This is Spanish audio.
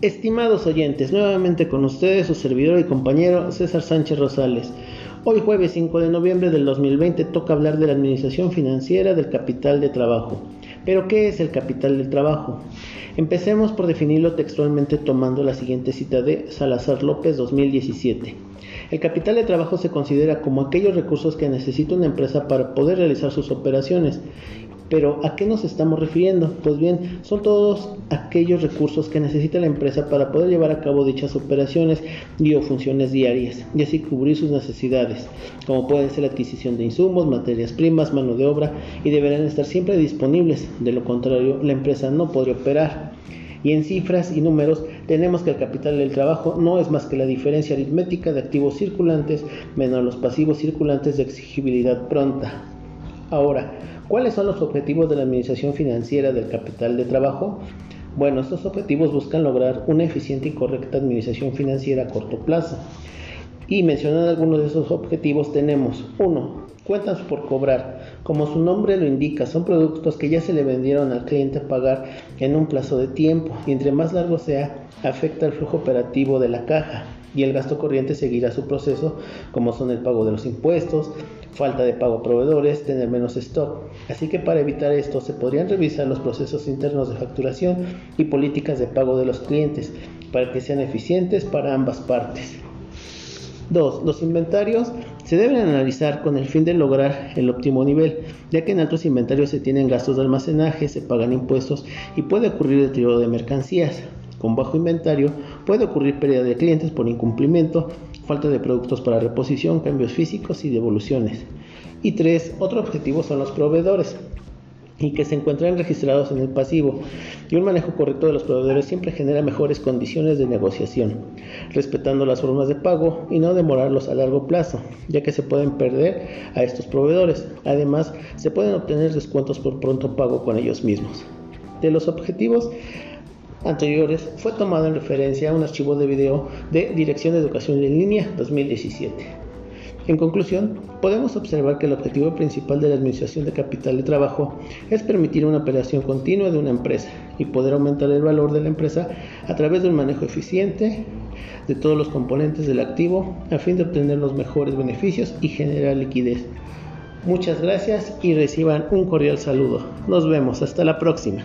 Estimados oyentes, nuevamente con ustedes su servidor y compañero César Sánchez Rosales. Hoy jueves 5 de noviembre del 2020 toca hablar de la administración financiera del capital de trabajo. Pero ¿qué es el capital del trabajo? Empecemos por definirlo textualmente tomando la siguiente cita de Salazar López 2017. El capital de trabajo se considera como aquellos recursos que necesita una empresa para poder realizar sus operaciones pero ¿a qué nos estamos refiriendo? Pues bien, son todos aquellos recursos que necesita la empresa para poder llevar a cabo dichas operaciones y o funciones diarias y así cubrir sus necesidades, como pueden ser la adquisición de insumos, materias primas, mano de obra y deberán estar siempre disponibles, de lo contrario la empresa no podría operar. Y en cifras y números tenemos que el capital del trabajo no es más que la diferencia aritmética de activos circulantes menos los pasivos circulantes de exigibilidad pronta. Ahora, ¿Cuáles son los objetivos de la administración financiera del capital de trabajo? Bueno, estos objetivos buscan lograr una eficiente y correcta administración financiera a corto plazo. Y mencionando algunos de esos objetivos tenemos 1. Cuentas por cobrar. Como su nombre lo indica, son productos que ya se le vendieron al cliente a pagar en un plazo de tiempo y entre más largo sea, afecta el flujo operativo de la caja y el gasto corriente seguirá su proceso como son el pago de los impuestos, falta de pago a proveedores, tener menos stock. Así que para evitar esto se podrían revisar los procesos internos de facturación y políticas de pago de los clientes para que sean eficientes para ambas partes. 2. Los inventarios se deben analizar con el fin de lograr el óptimo nivel, ya que en altos inventarios se tienen gastos de almacenaje, se pagan impuestos y puede ocurrir deterioro de mercancías. Con bajo inventario puede ocurrir pérdida de clientes por incumplimiento, falta de productos para reposición, cambios físicos y devoluciones. Y tres, otro objetivo son los proveedores y que se encuentran registrados en el pasivo. Y un manejo correcto de los proveedores siempre genera mejores condiciones de negociación, respetando las formas de pago y no demorarlos a largo plazo, ya que se pueden perder a estos proveedores. Además, se pueden obtener descuentos por pronto pago con ellos mismos. De los objetivos anteriores fue tomado en referencia a un archivo de video de Dirección de Educación en Línea 2017. En conclusión, podemos observar que el objetivo principal de la Administración de Capital de Trabajo es permitir una operación continua de una empresa y poder aumentar el valor de la empresa a través de un manejo eficiente de todos los componentes del activo a fin de obtener los mejores beneficios y generar liquidez. Muchas gracias y reciban un cordial saludo. Nos vemos, hasta la próxima.